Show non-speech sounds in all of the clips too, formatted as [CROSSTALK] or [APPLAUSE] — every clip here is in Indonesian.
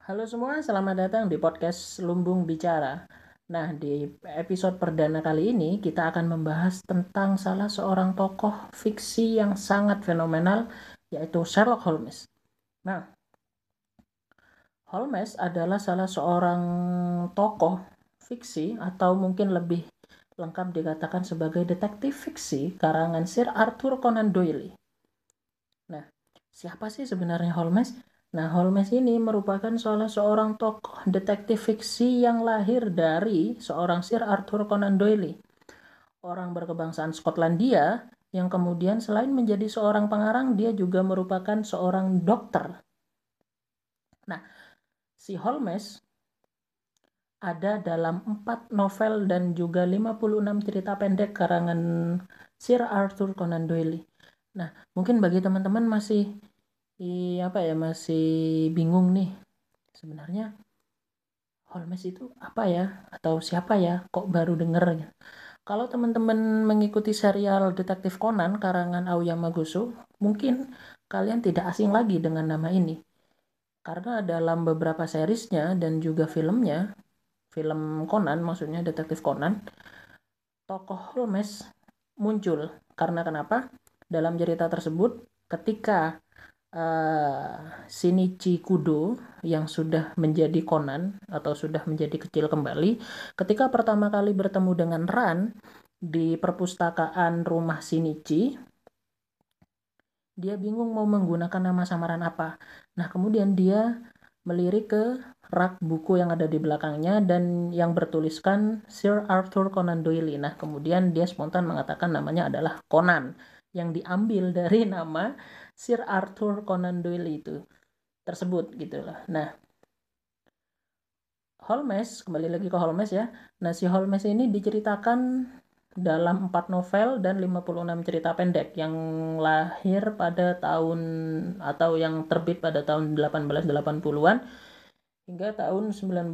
Halo semua, selamat datang di podcast Lumbung Bicara. Nah, di episode perdana kali ini kita akan membahas tentang salah seorang tokoh fiksi yang sangat fenomenal, yaitu Sherlock Holmes. Nah, Holmes adalah salah seorang tokoh fiksi atau mungkin lebih lengkap dikatakan sebagai detektif fiksi karangan Sir Arthur Conan Doyle. Nah, siapa sih sebenarnya Holmes? Nah, Holmes ini merupakan salah seorang tokoh detektif fiksi yang lahir dari seorang Sir Arthur Conan Doyle. Orang berkebangsaan Skotlandia yang kemudian selain menjadi seorang pengarang, dia juga merupakan seorang dokter. Nah, si Holmes ada dalam empat novel dan juga 56 cerita pendek karangan Sir Arthur Conan Doyle. Nah, mungkin bagi teman-teman masih i, apa ya masih bingung nih. Sebenarnya Holmes itu apa ya? Atau siapa ya? Kok baru denger kalau teman-teman mengikuti serial detektif Conan karangan Aoyama Gusu mungkin kalian tidak asing lagi dengan nama ini. Karena dalam beberapa seriesnya dan juga filmnya film Conan maksudnya detektif Conan tokoh Holmes muncul. Karena kenapa? Dalam cerita tersebut ketika uh, Shinichi Kudo yang sudah menjadi Conan atau sudah menjadi kecil kembali ketika pertama kali bertemu dengan Ran di perpustakaan rumah Shinichi dia bingung mau menggunakan nama samaran apa nah kemudian dia melirik ke rak buku yang ada di belakangnya dan yang bertuliskan Sir Arthur Conan Doyle. Nah, kemudian dia spontan mengatakan namanya adalah Conan yang diambil dari [LAUGHS] nama Sir Arthur Conan Doyle itu tersebut gitu loh. Nah, Holmes kembali lagi ke Holmes ya. Nah, si Holmes ini diceritakan dalam 4 novel dan 56 cerita pendek yang lahir pada tahun atau yang terbit pada tahun 1880-an hingga tahun 19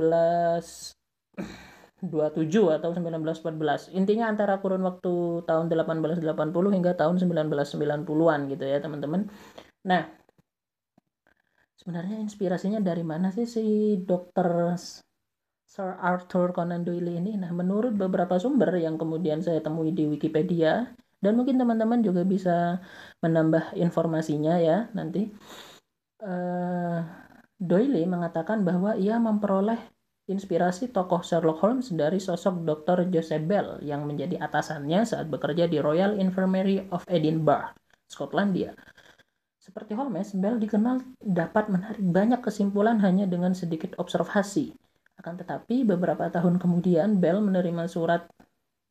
[CLEARS THROAT] 27 atau 1914. Intinya antara kurun waktu tahun 1880 hingga tahun 1990-an gitu ya, teman-teman. Nah, sebenarnya inspirasinya dari mana sih si dokter Sir Arthur Conan Doyle ini? Nah, menurut beberapa sumber yang kemudian saya temui di Wikipedia dan mungkin teman-teman juga bisa menambah informasinya ya nanti. Uh, Doyle mengatakan bahwa ia memperoleh inspirasi tokoh Sherlock Holmes dari sosok Dr. Joseph Bell yang menjadi atasannya saat bekerja di Royal Infirmary of Edinburgh, Skotlandia. Seperti Holmes, Bell dikenal dapat menarik banyak kesimpulan hanya dengan sedikit observasi. Akan tetapi beberapa tahun kemudian Bell menerima surat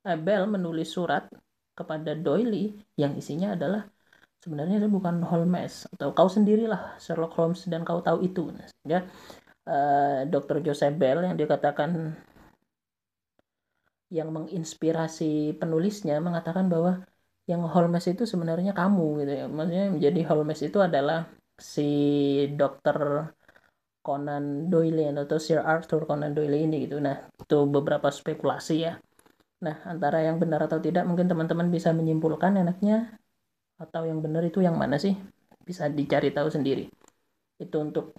eh, Bell menulis surat kepada Doyle yang isinya adalah sebenarnya itu bukan Holmes atau kau sendirilah Sherlock Holmes dan kau tahu itu. Sehingga uh, eh, Dr. Joseph Bell yang dikatakan yang menginspirasi penulisnya mengatakan bahwa yang Holmes itu sebenarnya kamu gitu ya. Maksudnya menjadi Holmes itu adalah si dokter Conan Doyle atau Sir Arthur Conan Doyle ini gitu. Nah itu beberapa spekulasi ya. Nah antara yang benar atau tidak mungkin teman-teman bisa menyimpulkan enaknya atau yang benar itu yang mana sih? Bisa dicari tahu sendiri. Itu untuk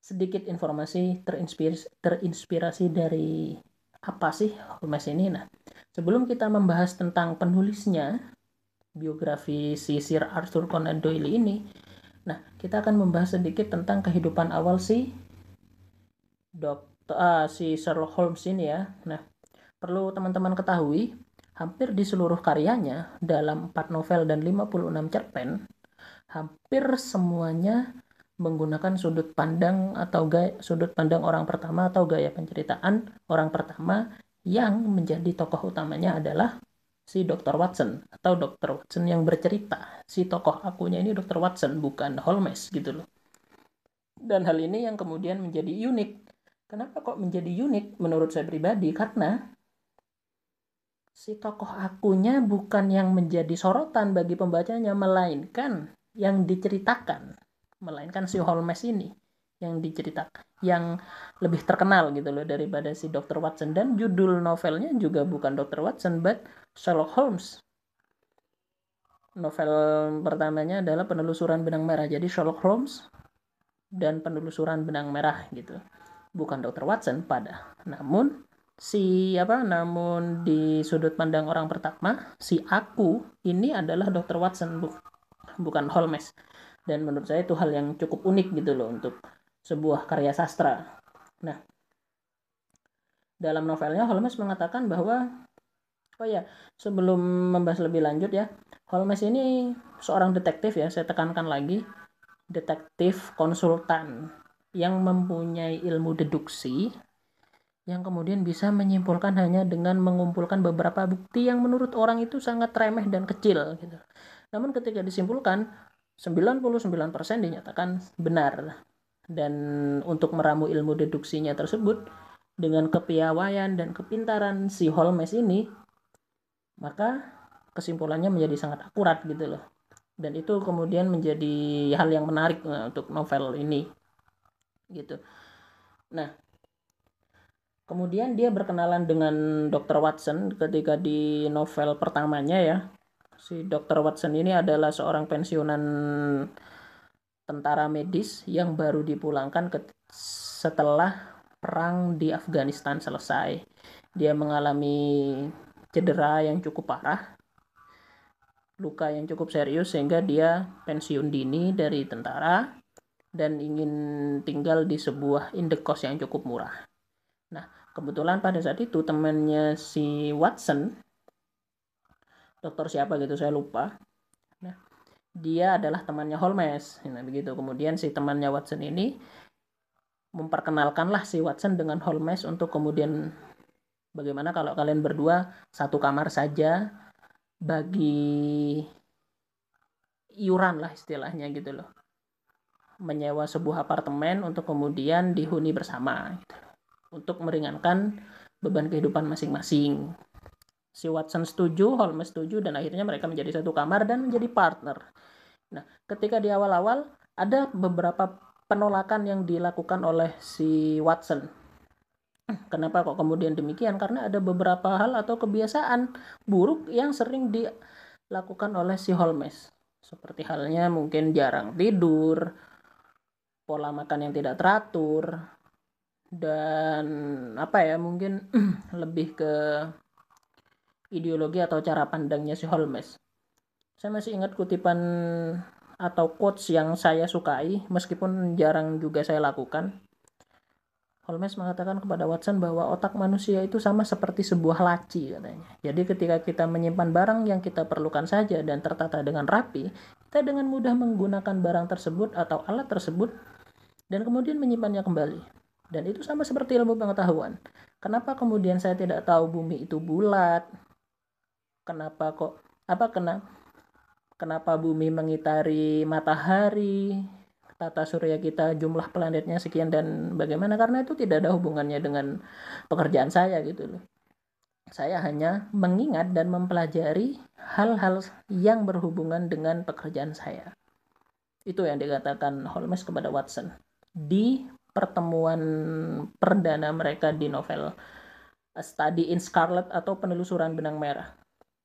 sedikit informasi terinspirasi, terinspirasi dari apa sih Holmes ini. Nah, sebelum kita membahas tentang penulisnya, biografi si Sir Arthur Conan Doyle ini, nah kita akan membahas sedikit tentang kehidupan awal si dokter ah, si Sherlock Holmes ini ya. Nah, perlu teman-teman ketahui, hampir di seluruh karyanya dalam 4 novel dan 56 cerpen, hampir semuanya menggunakan sudut pandang atau gaya, sudut pandang orang pertama atau gaya penceritaan orang pertama yang menjadi tokoh utamanya adalah si Dr. Watson atau Dr. Watson yang bercerita. Si tokoh akunya ini Dr. Watson bukan Holmes gitu loh. Dan hal ini yang kemudian menjadi unik. Kenapa kok menjadi unik menurut saya pribadi? Karena si tokoh akunya bukan yang menjadi sorotan bagi pembacanya melainkan yang diceritakan melainkan si Holmes ini yang diceritakan yang lebih terkenal gitu loh daripada si Dr. Watson dan judul novelnya juga bukan Dr. Watson but Sherlock Holmes novel pertamanya adalah penelusuran benang merah jadi Sherlock Holmes dan penelusuran benang merah gitu bukan dokter Watson pada namun si apa namun di sudut pandang orang pertama si aku ini adalah dokter Watson bu, bukan Holmes dan menurut saya itu hal yang cukup unik gitu loh untuk sebuah karya sastra nah dalam novelnya Holmes mengatakan bahwa oh ya sebelum membahas lebih lanjut ya Holmes ini seorang detektif ya saya tekankan lagi detektif konsultan yang mempunyai ilmu deduksi yang kemudian bisa menyimpulkan hanya dengan mengumpulkan beberapa bukti yang menurut orang itu sangat remeh dan kecil gitu. Namun ketika disimpulkan 99% dinyatakan benar. Dan untuk meramu ilmu deduksinya tersebut dengan kepiawaian dan kepintaran si Holmes ini maka kesimpulannya menjadi sangat akurat gitu loh. Dan itu kemudian menjadi hal yang menarik eh, untuk novel ini gitu. Nah, Kemudian dia berkenalan dengan Dr. Watson ketika di novel pertamanya ya. Si Dr. Watson ini adalah seorang pensiunan tentara medis yang baru dipulangkan ke setelah perang di Afghanistan selesai. Dia mengalami cedera yang cukup parah, luka yang cukup serius sehingga dia pensiun dini dari tentara dan ingin tinggal di sebuah indekos yang cukup murah. Nah, kebetulan pada saat itu temannya si Watson dokter siapa gitu saya lupa. Nah dia adalah temannya Holmes. Nah begitu. Kemudian si temannya Watson ini memperkenalkanlah si Watson dengan Holmes untuk kemudian bagaimana kalau kalian berdua satu kamar saja bagi iuran lah istilahnya gitu loh. Menyewa sebuah apartemen untuk kemudian dihuni bersama gitu loh. Untuk meringankan beban kehidupan masing-masing. Si Watson setuju, Holmes setuju, dan akhirnya mereka menjadi satu kamar dan menjadi partner. Nah, ketika di awal-awal ada beberapa penolakan yang dilakukan oleh si Watson. Kenapa kok kemudian demikian? Karena ada beberapa hal atau kebiasaan buruk yang sering dilakukan oleh si Holmes. Seperti halnya mungkin jarang tidur, pola makan yang tidak teratur, dan apa ya mungkin [CLEARS THROAT] lebih ke ideologi atau cara pandangnya si Holmes. Saya masih ingat kutipan atau quotes yang saya sukai meskipun jarang juga saya lakukan. Holmes mengatakan kepada Watson bahwa otak manusia itu sama seperti sebuah laci katanya. Jadi ketika kita menyimpan barang yang kita perlukan saja dan tertata dengan rapi, kita dengan mudah menggunakan barang tersebut atau alat tersebut dan kemudian menyimpannya kembali. Dan itu sama seperti ilmu pengetahuan. Kenapa kemudian saya tidak tahu bumi itu bulat? Kenapa kok apa kena kenapa bumi mengitari matahari? Tata surya kita jumlah planetnya sekian dan bagaimana karena itu tidak ada hubungannya dengan pekerjaan saya gitu loh. Saya hanya mengingat dan mempelajari hal-hal yang berhubungan dengan pekerjaan saya. Itu yang dikatakan Holmes kepada Watson. Di pertemuan perdana mereka di novel A Study in Scarlet atau Penelusuran Benang Merah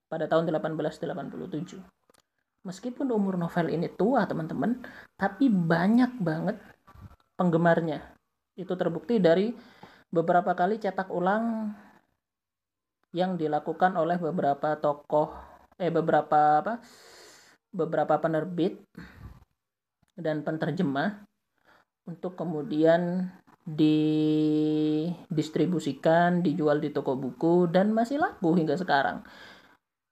pada tahun 1887. Meskipun umur novel ini tua teman-teman, tapi banyak banget penggemarnya. Itu terbukti dari beberapa kali cetak ulang yang dilakukan oleh beberapa tokoh eh beberapa apa beberapa penerbit dan penterjemah untuk kemudian didistribusikan, dijual di toko buku dan masih laku hingga sekarang.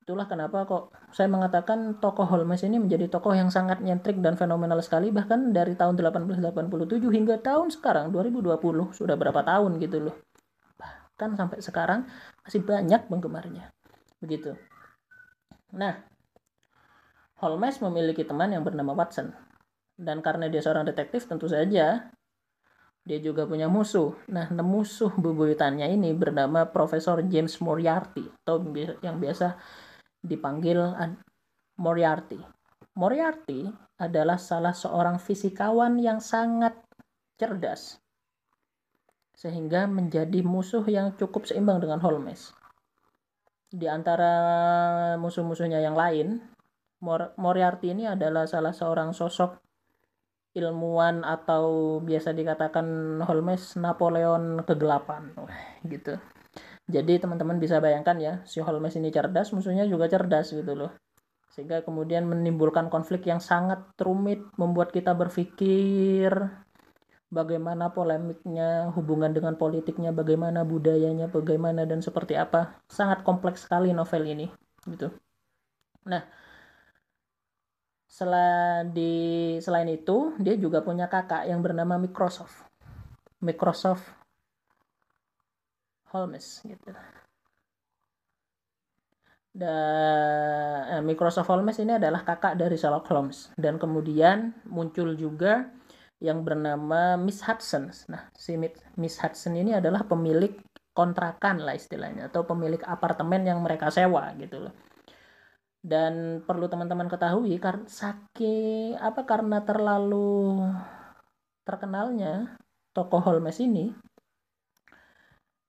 Itulah kenapa kok saya mengatakan tokoh Holmes ini menjadi tokoh yang sangat nyentrik dan fenomenal sekali bahkan dari tahun 1887 hingga tahun sekarang 2020 sudah berapa tahun gitu loh. Bahkan sampai sekarang masih banyak penggemarnya. Begitu. Nah, Holmes memiliki teman yang bernama Watson dan karena dia seorang detektif tentu saja dia juga punya musuh. Nah, musuh bebuyutannya ini bernama Profesor James Moriarty atau yang biasa dipanggil Moriarty. Moriarty adalah salah seorang fisikawan yang sangat cerdas sehingga menjadi musuh yang cukup seimbang dengan Holmes. Di antara musuh-musuhnya yang lain, Moriarty ini adalah salah seorang sosok ilmuwan atau biasa dikatakan Holmes Napoleon kegelapan gitu jadi teman-teman bisa bayangkan ya si Holmes ini cerdas musuhnya juga cerdas gitu loh. Sehingga kemudian menimbulkan konflik yang sangat rumit membuat kita berpikir bagaimana polemiknya hubungan dengan politiknya bagaimana budayanya bagaimana dan seperti apa. Sangat kompleks sekali novel ini gitu. Nah selain di selain itu dia juga punya kakak yang bernama Microsoft. Microsoft Holmes gitu. Dan eh, Microsoft Holmes ini adalah kakak dari Sherlock Holmes. Dan kemudian muncul juga yang bernama Miss Hudson. Nah, si Miss Hudson ini adalah pemilik kontrakan lah istilahnya atau pemilik apartemen yang mereka sewa gitu loh. Dan perlu teman-teman ketahui karena saking apa karena terlalu terkenalnya tokoh Holmes ini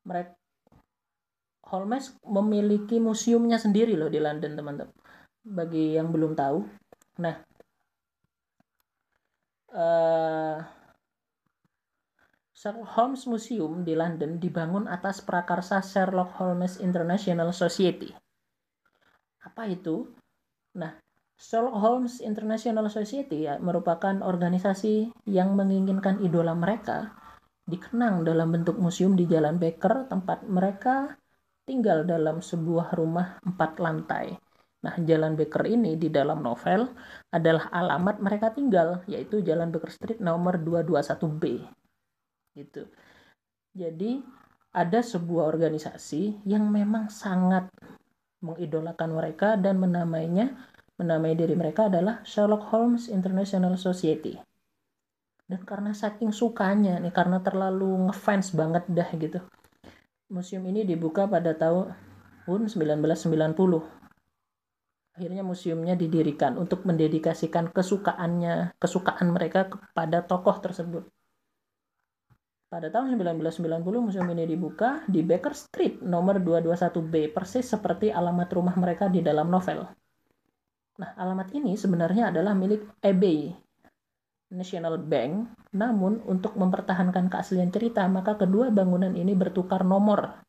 mereka Holmes memiliki museumnya sendiri loh di London teman-teman. Bagi yang belum tahu. Nah uh, Sherlock Holmes Museum di London dibangun atas prakarsa Sherlock Holmes International Society. Apa itu? Nah, Sherlock Holmes International Society ya, merupakan organisasi yang menginginkan idola mereka dikenang dalam bentuk museum di Jalan Baker, tempat mereka tinggal dalam sebuah rumah empat lantai. Nah, Jalan Baker ini di dalam novel adalah alamat mereka tinggal, yaitu Jalan Baker Street nomor 221B. Gitu. Jadi, ada sebuah organisasi yang memang sangat mengidolakan mereka dan menamainya menamai diri mereka adalah Sherlock Holmes International Society. Dan karena saking sukanya nih, karena terlalu ngefans banget dah gitu. Museum ini dibuka pada tahun 1990. Akhirnya museumnya didirikan untuk mendedikasikan kesukaannya, kesukaan mereka kepada tokoh tersebut. Pada tahun 1990 museum ini dibuka di Baker Street nomor 221B, persis seperti alamat rumah mereka di dalam novel. Nah, alamat ini sebenarnya adalah milik eBay National Bank, namun untuk mempertahankan keaslian cerita, maka kedua bangunan ini bertukar nomor.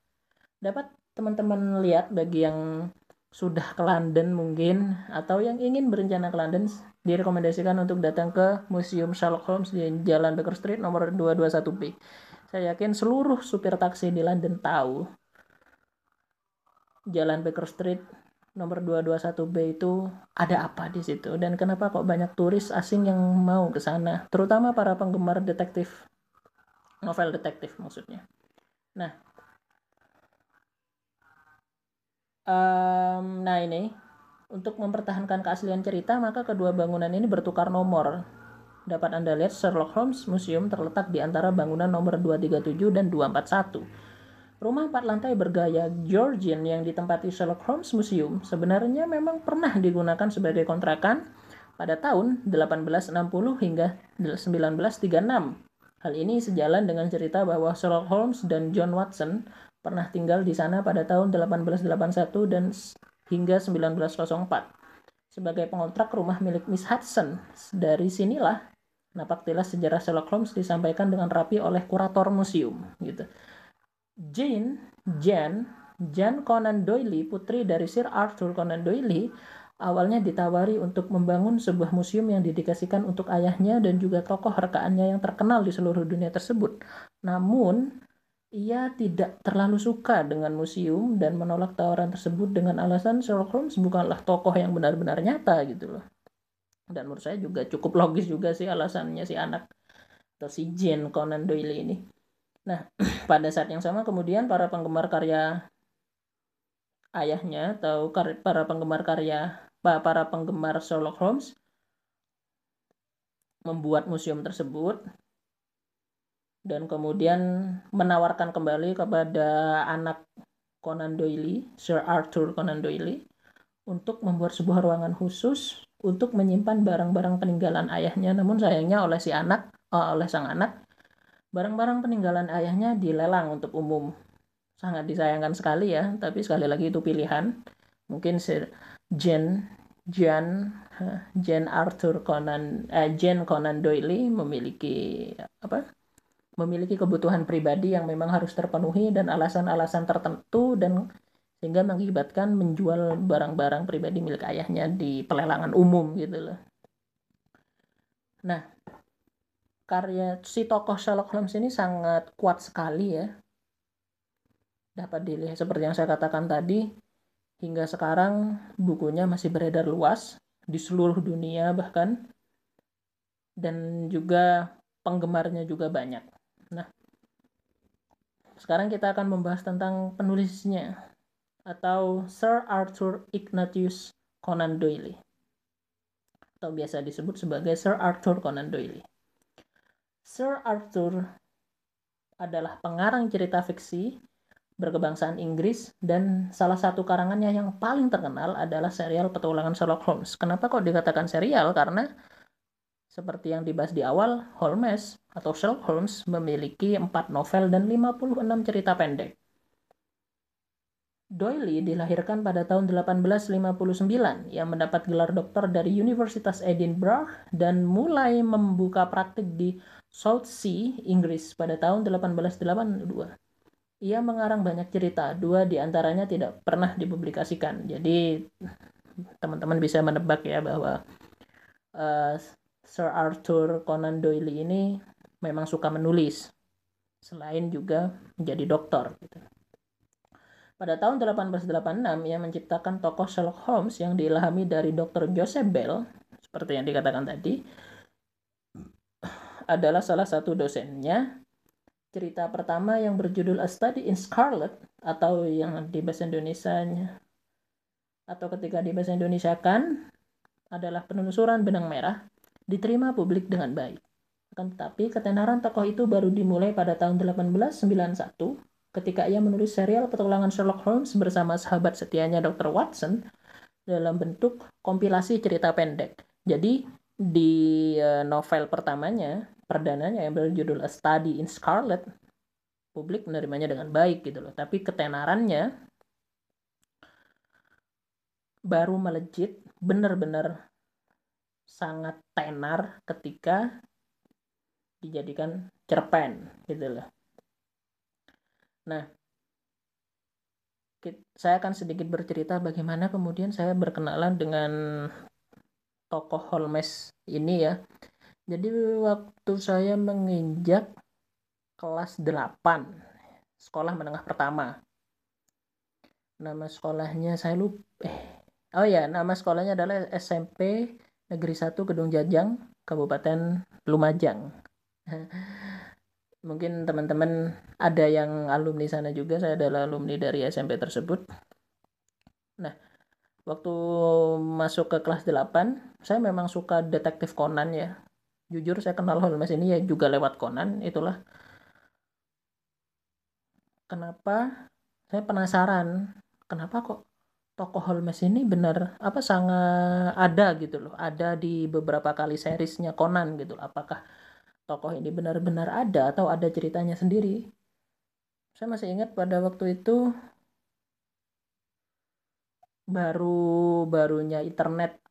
Dapat teman-teman lihat bagi yang sudah ke London mungkin atau yang ingin berencana ke London direkomendasikan untuk datang ke Museum Sherlock Holmes di Jalan Baker Street nomor 221B. Saya yakin seluruh supir taksi di London tahu Jalan Baker Street nomor 221B itu ada apa di situ dan kenapa kok banyak turis asing yang mau ke sana, terutama para penggemar detektif novel detektif maksudnya. Nah, um, nah ini untuk mempertahankan keaslian cerita, maka kedua bangunan ini bertukar nomor. Dapat Anda lihat Sherlock Holmes Museum terletak di antara bangunan nomor 237 dan 241. Rumah empat lantai bergaya Georgian yang ditempati Sherlock Holmes Museum sebenarnya memang pernah digunakan sebagai kontrakan pada tahun 1860 hingga 1936. Hal ini sejalan dengan cerita bahwa Sherlock Holmes dan John Watson pernah tinggal di sana pada tahun 1881 dan hingga 1904 sebagai pengontrak rumah milik Miss Hudson. Dari sinilah napaktilas sejarah Sherlock Holmes disampaikan dengan rapi oleh kurator museum gitu. Jane, Jane, Jane Conan Doyle, putri dari Sir Arthur Conan Doyle, awalnya ditawari untuk membangun sebuah museum yang didedikasikan untuk ayahnya dan juga tokoh rekaannya yang terkenal di seluruh dunia tersebut. Namun, ia tidak terlalu suka dengan museum dan menolak tawaran tersebut dengan alasan Sherlock Holmes bukanlah tokoh yang benar-benar nyata gitu loh. Dan menurut saya juga cukup logis juga sih alasannya si anak atau si Jane Conan Doyle ini. Nah, [CLEARS THROAT] pada saat yang sama kemudian para penggemar karya ayahnya atau para penggemar karya para penggemar Sherlock Holmes membuat museum tersebut dan kemudian menawarkan kembali kepada anak Conan Doyle, Sir Arthur Conan Doyle, untuk membuat sebuah ruangan khusus untuk menyimpan barang-barang peninggalan ayahnya. Namun sayangnya oleh si anak, oh, oleh sang anak, barang-barang peninggalan ayahnya dilelang untuk umum. Sangat disayangkan sekali ya, tapi sekali lagi itu pilihan. Mungkin Sir Jane Jan Jan Arthur Conan eh, Jane Conan Doyle memiliki apa memiliki kebutuhan pribadi yang memang harus terpenuhi dan alasan-alasan tertentu dan sehingga mengakibatkan menjual barang-barang pribadi milik ayahnya di pelelangan umum gitu loh. Nah, karya si tokoh Sherlock Holmes ini sangat kuat sekali ya. Dapat dilihat seperti yang saya katakan tadi, hingga sekarang bukunya masih beredar luas di seluruh dunia bahkan dan juga penggemarnya juga banyak. Nah, sekarang kita akan membahas tentang penulisnya atau Sir Arthur Ignatius Conan Doyle atau biasa disebut sebagai Sir Arthur Conan Doyle. Sir Arthur adalah pengarang cerita fiksi berkebangsaan Inggris dan salah satu karangannya yang paling terkenal adalah serial petualangan Sherlock Holmes. Kenapa kok dikatakan serial? Karena seperti yang dibahas di awal, Holmes atau Sherlock Holmes memiliki 4 novel dan 56 cerita pendek. Doyle dilahirkan pada tahun 1859 yang mendapat gelar doktor dari Universitas Edinburgh dan mulai membuka praktik di Southsea, Inggris pada tahun 1882. Ia mengarang banyak cerita, dua di antaranya tidak pernah dipublikasikan. Jadi teman-teman bisa menebak ya bahwa uh, Sir Arthur Conan Doyle ini memang suka menulis selain juga menjadi dokter gitu. Pada tahun 1886 ia menciptakan tokoh Sherlock Holmes yang diilhami dari Dr. Joseph Bell seperti yang dikatakan tadi adalah salah satu dosennya. Cerita pertama yang berjudul A Study in Scarlet atau yang di bahasa Indonesia atau ketika di bahasa Indonesia kan adalah penelusuran benang merah diterima publik dengan baik. Akan tetapi, ketenaran tokoh itu baru dimulai pada tahun 1891 ketika ia menulis serial petualangan Sherlock Holmes bersama sahabat setianya Dr. Watson dalam bentuk kompilasi cerita pendek. Jadi, di eh, novel pertamanya, perdananya yang berjudul A Study in Scarlet, publik menerimanya dengan baik gitu loh. Tapi ketenarannya baru melejit benar-benar sangat tenar ketika dijadikan cerpen gitu loh. Nah, saya akan sedikit bercerita bagaimana kemudian saya berkenalan dengan tokoh Holmes ini ya. Jadi waktu saya menginjak kelas 8 sekolah menengah pertama. Nama sekolahnya saya lupa eh oh ya, nama sekolahnya adalah SMP Negeri 1 Gedung Jajang, Kabupaten Lumajang. [LAUGHS] Mungkin teman-teman ada yang alumni sana juga, saya adalah alumni dari SMP tersebut. Nah, waktu masuk ke kelas 8, saya memang suka detektif Conan ya. Jujur saya kenal Holmes ini ya juga lewat Conan, itulah. Kenapa? Saya penasaran, kenapa kok tokoh Holmes ini benar apa sangat ada gitu loh ada di beberapa kali seriesnya Conan gitu loh. apakah tokoh ini benar-benar ada atau ada ceritanya sendiri saya masih ingat pada waktu itu baru barunya internet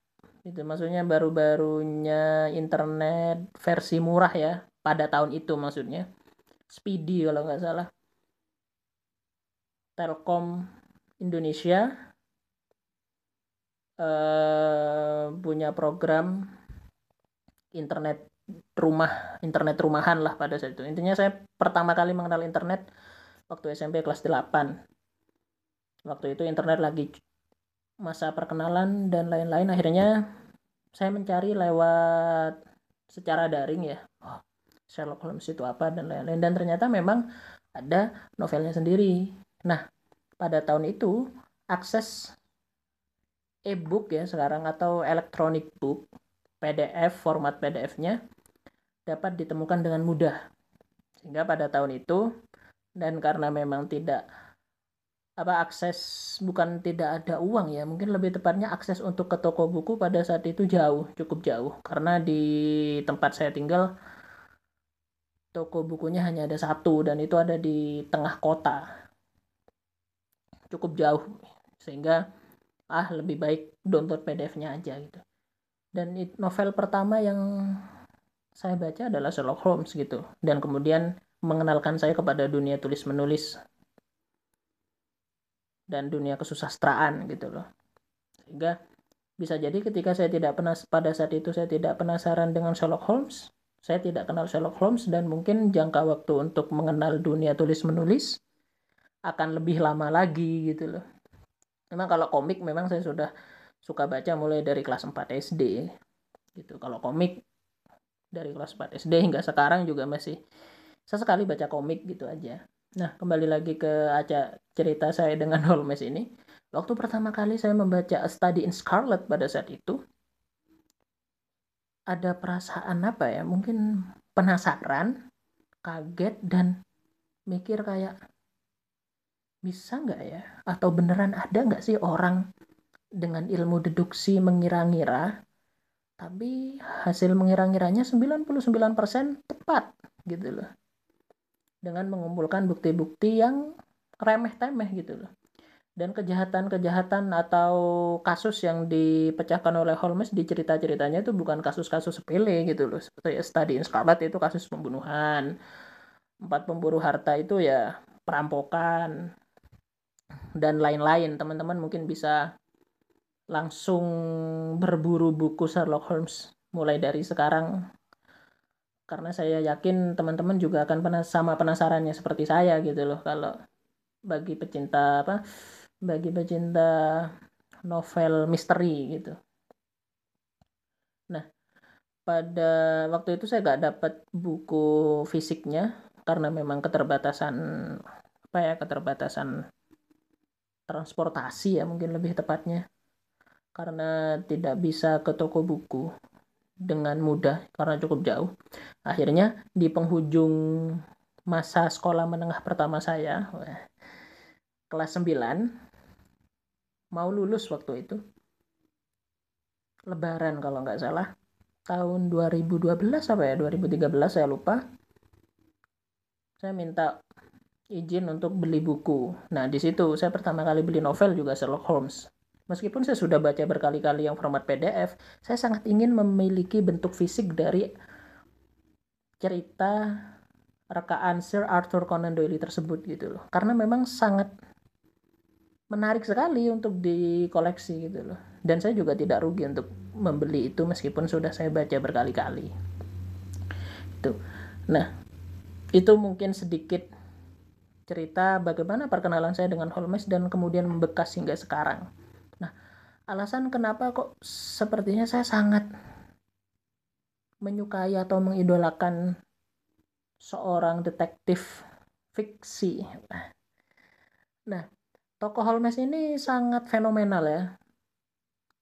itu maksudnya baru-barunya internet versi murah ya pada tahun itu maksudnya. Speedy kalau nggak salah. Telkom Indonesia uh, punya program internet rumah internet rumahan lah pada saat itu. Intinya saya pertama kali mengenal internet waktu SMP kelas 8 waktu itu internet lagi masa perkenalan dan lain-lain. Akhirnya saya mencari lewat secara daring ya. Oh, Sherlock Holmes itu apa dan lain-lain. Dan ternyata memang ada novelnya sendiri. Nah pada tahun itu akses e-book ya sekarang atau electronic book PDF format PDF-nya dapat ditemukan dengan mudah. Sehingga pada tahun itu dan karena memang tidak apa akses bukan tidak ada uang ya mungkin lebih tepatnya akses untuk ke toko buku pada saat itu jauh cukup jauh. Karena di tempat saya tinggal toko bukunya hanya ada satu dan itu ada di tengah kota. Cukup jauh sehingga ah lebih baik download PDF-nya aja gitu. Dan novel pertama yang saya baca adalah Sherlock Holmes gitu. Dan kemudian mengenalkan saya kepada dunia tulis menulis dan dunia kesusastraan gitu loh. Sehingga bisa jadi ketika saya tidak pernah pada saat itu saya tidak penasaran dengan Sherlock Holmes saya tidak kenal Sherlock Holmes dan mungkin jangka waktu untuk mengenal dunia tulis menulis akan lebih lama lagi gitu loh. Memang kalau komik memang saya sudah suka baca mulai dari kelas 4 SD gitu. Kalau komik dari kelas 4 SD hingga sekarang juga masih sesekali baca komik gitu aja. Nah, kembali lagi ke aja cerita saya dengan [LAUGHS] Holmes ini. Waktu pertama kali saya membaca A Study in Scarlet pada saat itu, ada perasaan apa ya? Mungkin penasaran, kaget, dan mikir kayak, bisa nggak ya? Atau beneran ada nggak sih orang dengan ilmu deduksi mengira-ngira tapi hasil mengira-ngiranya 99% tepat gitu loh dengan mengumpulkan bukti-bukti yang remeh-temeh gitu loh. Dan kejahatan-kejahatan atau kasus yang dipecahkan oleh Holmes di cerita-ceritanya itu bukan kasus-kasus sepele gitu loh. Seperti Study in Scarlet itu kasus pembunuhan empat pemburu harta itu ya perampokan dan lain-lain. Teman-teman mungkin bisa langsung berburu buku Sherlock Holmes mulai dari sekarang karena saya yakin teman-teman juga akan penas sama penasarannya seperti saya gitu loh. Kalau bagi pecinta apa bagi pecinta novel misteri gitu. Nah pada waktu itu saya gak dapat buku fisiknya karena memang keterbatasan apa ya keterbatasan transportasi ya mungkin lebih tepatnya. Karena tidak bisa ke toko buku dengan mudah karena cukup jauh. Akhirnya di penghujung masa sekolah menengah pertama saya, kelas 9, mau lulus waktu itu. Lebaran kalau nggak salah. Tahun 2012 apa ya? 2013 saya lupa. Saya minta izin untuk beli buku. Nah, di situ saya pertama kali beli novel juga Sherlock Holmes. Meskipun saya sudah baca berkali-kali yang format PDF, saya sangat ingin memiliki bentuk fisik dari cerita rekaan Sir Arthur Conan Doyle tersebut gitu loh. Karena memang sangat menarik sekali untuk dikoleksi gitu loh. Dan saya juga tidak rugi untuk membeli itu meskipun sudah saya baca berkali-kali. Itu. Nah, itu mungkin sedikit cerita bagaimana perkenalan saya dengan Holmes dan kemudian membekas hingga sekarang alasan kenapa kok sepertinya saya sangat menyukai atau mengidolakan seorang detektif fiksi. Nah, tokoh Holmes ini sangat fenomenal ya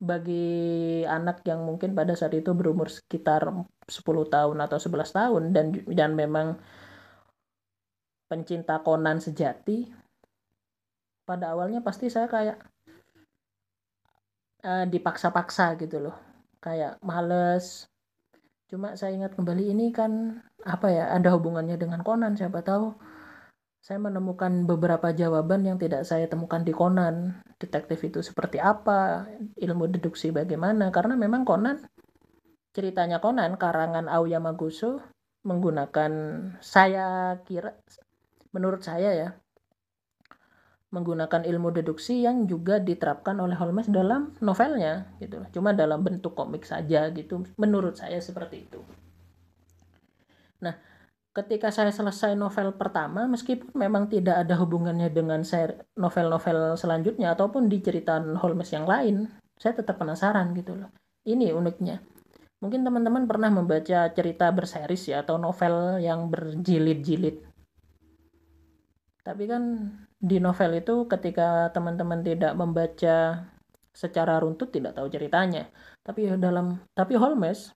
bagi anak yang mungkin pada saat itu berumur sekitar 10 tahun atau 11 tahun dan dan memang pencinta Conan sejati pada awalnya pasti saya kayak uh, dipaksa-paksa gitu loh. Kayak males. Cuma saya ingat kembali ini kan apa ya ada hubungannya dengan Conan siapa tahu saya menemukan beberapa jawaban yang tidak saya temukan di Conan. Detektif itu seperti apa ilmu deduksi bagaimana. Karena memang Conan ceritanya Conan karangan Aoyamaguso menggunakan saya kira menurut saya ya menggunakan ilmu deduksi yang juga diterapkan oleh Holmes dalam novelnya gitu cuma dalam bentuk komik saja gitu menurut saya seperti itu. Nah ketika saya selesai novel pertama meskipun memang tidak ada hubungannya dengan novel-novel selanjutnya ataupun di cerita Holmes yang lain saya tetap penasaran gitu loh. Ini uniknya. Mungkin teman-teman pernah membaca cerita berseris ya atau novel yang berjilid-jilid. Tapi kan di novel itu ketika teman-teman tidak membaca secara runtut tidak tahu ceritanya. Tapi dalam tapi Holmes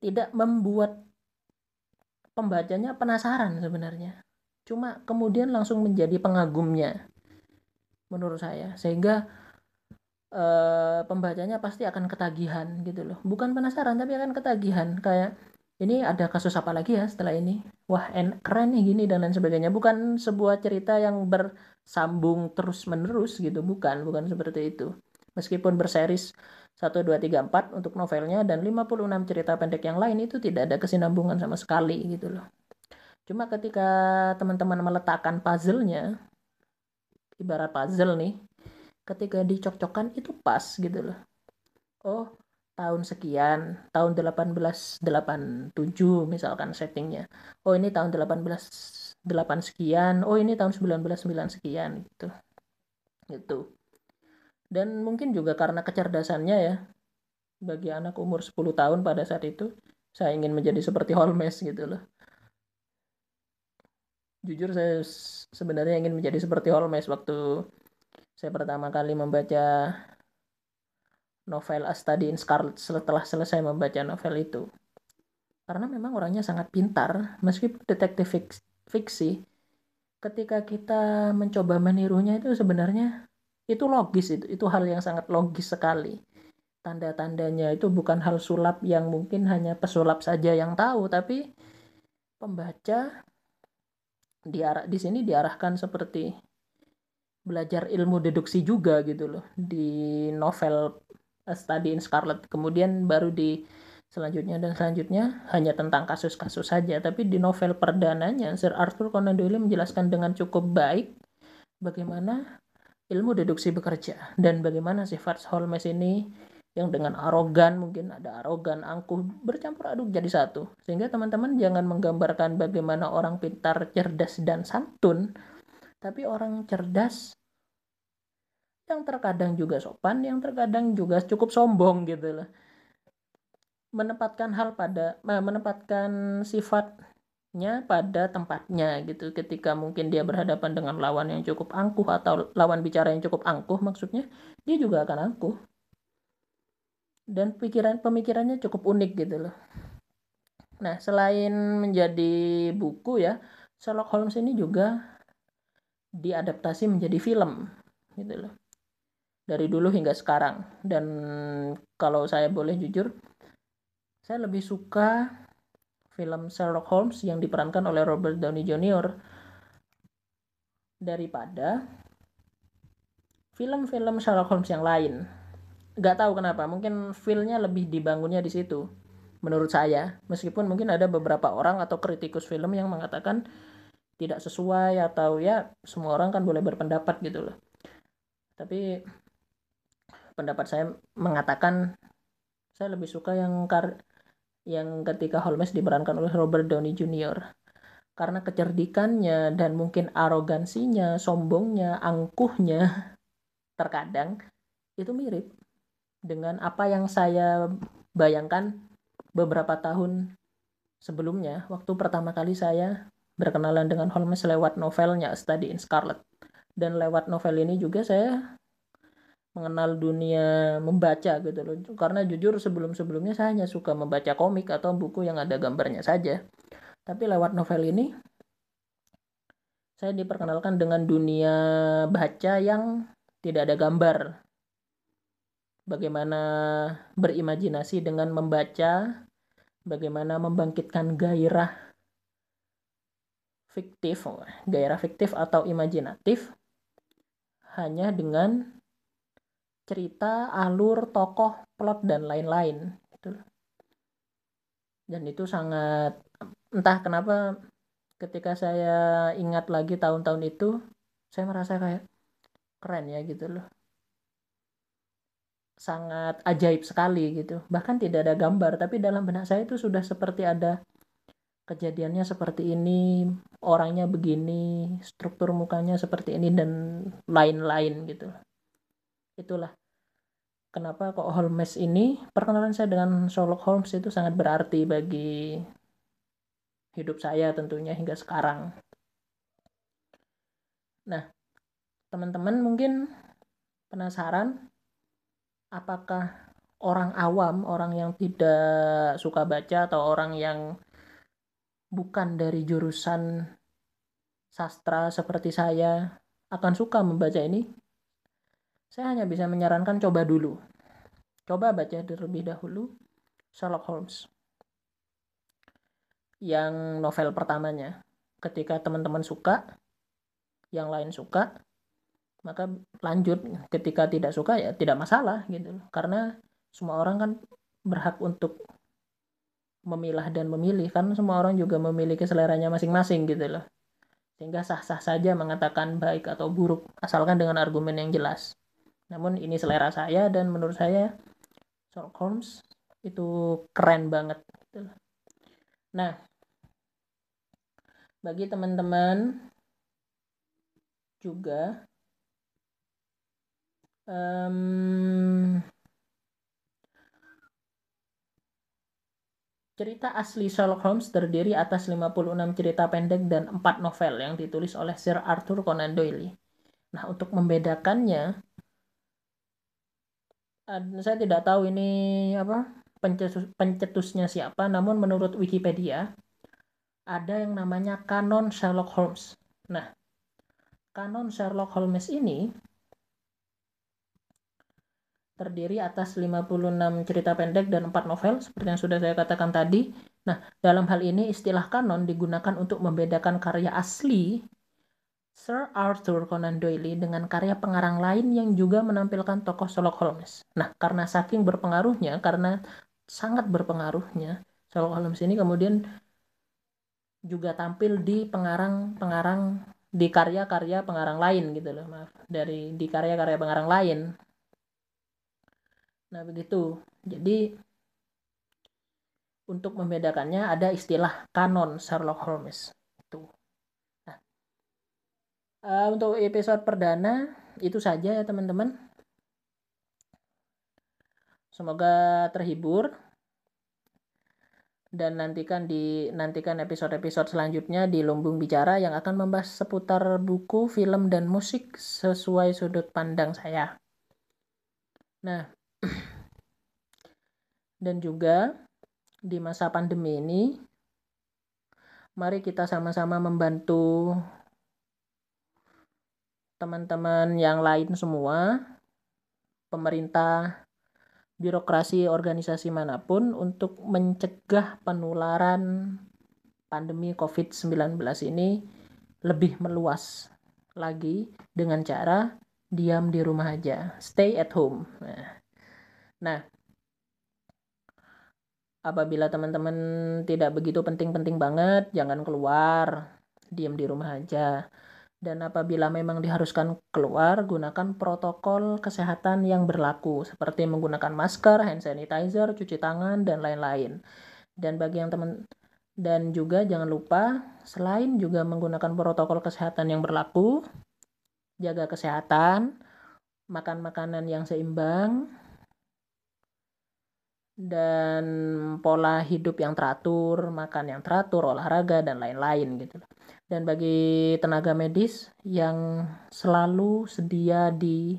tidak membuat pembacanya penasaran sebenarnya. Cuma kemudian langsung menjadi pengagumnya menurut saya. Sehingga e, pembacanya pasti akan ketagihan gitu loh. Bukan penasaran tapi akan ketagihan. Kayak ini ada kasus apa lagi ya setelah ini? Wah en keren nih gini dan lain sebagainya. Bukan sebuah cerita yang bersambung terus menerus gitu bukan bukan seperti itu. Meskipun berseris 1, 2, 3, 4 untuk novelnya dan 56 cerita pendek yang lain itu tidak ada kesinambungan sama sekali gitu loh. Cuma ketika teman-teman meletakkan puzzle-nya ibarat puzzle nih ketika dicocokkan itu pas gitu loh. Oh tahun sekian, tahun 1887 misalkan settingnya. Oh ini tahun 18 8 sekian, oh ini tahun 1909 sekian gitu. Gitu. Dan mungkin juga karena kecerdasannya ya, bagi anak umur 10 tahun pada saat itu, saya ingin menjadi seperti Holmes gitu loh. Jujur saya sebenarnya ingin menjadi seperti Holmes waktu saya pertama kali membaca novel A Study in Scarlet setelah selesai membaca novel itu. Karena memang orangnya sangat pintar, meskipun detektif fiksi, ketika kita mencoba menirunya itu sebenarnya itu logis itu, itu hal yang sangat logis sekali. Tanda-tandanya itu bukan hal sulap yang mungkin hanya pesulap saja yang tahu, tapi pembaca diarah di sini diarahkan seperti belajar ilmu deduksi juga gitu loh di novel Study in Scarlet kemudian baru di selanjutnya dan selanjutnya hanya tentang kasus-kasus saja. Tapi di novel perdananya Sir Arthur Conan Doyle menjelaskan dengan cukup baik bagaimana ilmu deduksi bekerja dan bagaimana sifat Holmes ini yang dengan arogan mungkin ada arogan angkuh bercampur aduk jadi satu. Sehingga teman-teman jangan menggambarkan bagaimana orang pintar cerdas dan santun tapi orang cerdas yang terkadang juga sopan, yang terkadang juga cukup sombong gitu loh. Menempatkan hal pada menempatkan sifatnya pada tempatnya gitu. Ketika mungkin dia berhadapan dengan lawan yang cukup angkuh atau lawan bicara yang cukup angkuh maksudnya, dia juga akan angkuh. Dan pikiran pemikirannya cukup unik gitu loh. Nah, selain menjadi buku ya, Sherlock Holmes ini juga diadaptasi menjadi film gitu loh dari dulu hingga sekarang dan kalau saya boleh jujur saya lebih suka film Sherlock Holmes yang diperankan oleh Robert Downey Jr. daripada film-film Sherlock Holmes yang lain. Gak tahu kenapa, mungkin filmnya lebih dibangunnya di situ. Menurut saya, meskipun mungkin ada beberapa orang atau kritikus film yang mengatakan tidak sesuai atau ya semua orang kan boleh berpendapat gitu loh. Tapi pendapat saya mengatakan saya lebih suka yang kar yang ketika Holmes diperankan oleh Robert Downey Jr. Karena kecerdikannya dan mungkin arogansinya, sombongnya, angkuhnya terkadang itu mirip dengan apa yang saya bayangkan beberapa tahun sebelumnya waktu pertama kali saya berkenalan dengan Holmes lewat novelnya Study in Scarlet dan lewat novel ini juga saya mengenal dunia membaca gitu loh. Karena jujur sebelum-sebelumnya saya hanya suka membaca komik atau buku yang ada gambarnya saja. Tapi lewat novel ini saya diperkenalkan dengan dunia baca yang tidak ada gambar. Bagaimana berimajinasi dengan membaca bagaimana membangkitkan gairah fiktif gairah fiktif atau imajinatif hanya dengan cerita, alur, tokoh, plot dan lain-lain gitu. Dan itu sangat entah kenapa ketika saya ingat lagi tahun-tahun itu saya merasa kayak keren ya gitu loh. Sangat ajaib sekali gitu. Bahkan tidak ada gambar tapi dalam benak saya itu sudah seperti ada kejadiannya seperti ini, orangnya begini, struktur mukanya seperti ini dan lain-lain gitu. Itulah kenapa kok Holmes ini perkenalan saya dengan Sherlock Holmes itu sangat berarti bagi hidup saya tentunya hingga sekarang. Nah, teman-teman mungkin penasaran apakah orang awam, orang yang tidak suka baca atau orang yang bukan dari jurusan sastra seperti saya akan suka membaca ini? Saya hanya bisa menyarankan coba dulu. Coba baca terlebih dahulu Sherlock Holmes. yang novel pertamanya. Ketika teman-teman suka yang lain suka maka lanjut. Ketika tidak suka ya tidak masalah gitu karena semua orang kan berhak untuk memilah dan memilih kan semua orang juga memiliki seleranya masing-masing gitu loh. Sehingga sah-sah saja mengatakan baik atau buruk asalkan dengan argumen yang jelas namun ini selera saya dan menurut saya Sherlock Holmes itu keren banget gitu nah bagi teman-teman juga um, Cerita asli Sherlock Holmes terdiri atas 56 cerita pendek dan 4 novel yang ditulis oleh Sir Arthur Conan Doyle. Nah, untuk membedakannya, saya tidak tahu ini apa pencetus, pencetusnya siapa, namun menurut Wikipedia ada yang namanya kanon Sherlock Holmes. Nah, kanon Sherlock Holmes ini terdiri atas 56 cerita pendek dan 4 novel seperti yang sudah saya katakan tadi. Nah, dalam hal ini istilah kanon digunakan untuk membedakan karya asli Sir Arthur Conan Doyle dengan karya pengarang lain yang juga menampilkan tokoh Sherlock Holmes. Nah, karena saking berpengaruhnya, karena sangat berpengaruhnya, Sherlock Holmes ini kemudian juga tampil di pengarang-pengarang di karya-karya pengarang lain gitu loh, maaf, dari di karya-karya pengarang lain Nah, begitu. Jadi untuk membedakannya ada istilah kanon Sherlock Holmes. Uh, untuk episode perdana itu saja ya teman-teman. Semoga terhibur dan nantikan di nantikan episode-episode selanjutnya di Lumbung Bicara yang akan membahas seputar buku, film dan musik sesuai sudut pandang saya. Nah, [CLEARS THROAT] dan juga di masa pandemi ini mari kita sama-sama membantu teman-teman yang lain semua pemerintah birokrasi organisasi mana pun untuk mencegah penularan pandemi COVID-19 ini lebih meluas lagi dengan cara diam di rumah aja, stay at home. Nah, nah apabila teman-teman tidak begitu penting-penting banget, jangan keluar, diam di rumah aja. Dan apabila memang diharuskan keluar, gunakan protokol kesehatan yang berlaku, seperti menggunakan masker, hand sanitizer, cuci tangan, dan lain-lain. Dan bagi yang teman dan juga jangan lupa selain juga menggunakan protokol kesehatan yang berlaku, jaga kesehatan, makan makanan yang seimbang, dan pola hidup yang teratur, makan yang teratur, olahraga dan lain-lain gitu. Dan bagi tenaga medis yang selalu sedia di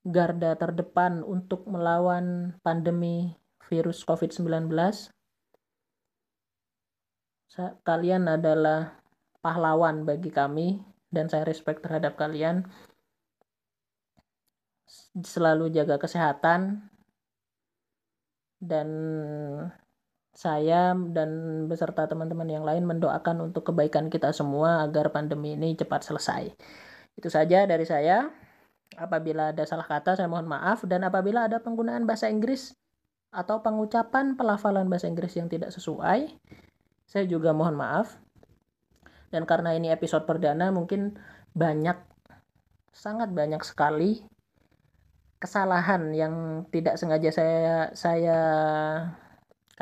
garda terdepan untuk melawan pandemi virus COVID-19, kalian adalah pahlawan bagi kami dan saya respect terhadap kalian. Selalu jaga kesehatan, dan saya dan beserta teman-teman yang lain mendoakan untuk kebaikan kita semua agar pandemi ini cepat selesai. Itu saja dari saya. Apabila ada salah kata saya mohon maaf dan apabila ada penggunaan bahasa Inggris atau pengucapan pelafalan bahasa Inggris yang tidak sesuai, saya juga mohon maaf. Dan karena ini episode perdana mungkin banyak sangat banyak sekali kesalahan yang tidak sengaja saya saya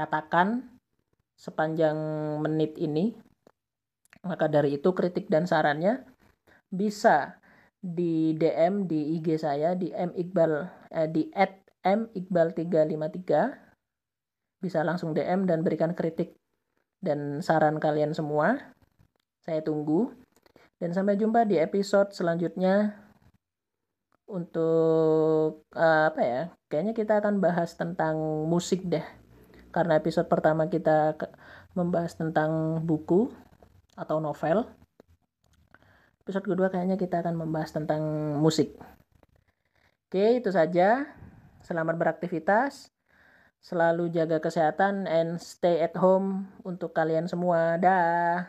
katakan sepanjang menit ini maka dari itu kritik dan sarannya bisa di DM di IG saya di M Iqbal eh, di at M Iqbal 353 bisa langsung DM dan berikan kritik dan saran kalian semua. Saya tunggu dan sampai jumpa di episode selanjutnya untuk uh, apa ya kayaknya kita akan bahas tentang musik deh karena episode pertama kita membahas tentang buku atau novel episode kedua kayaknya kita akan membahas tentang musik oke itu saja selamat beraktivitas Selalu jaga kesehatan and stay at home untuk kalian semua. Dah.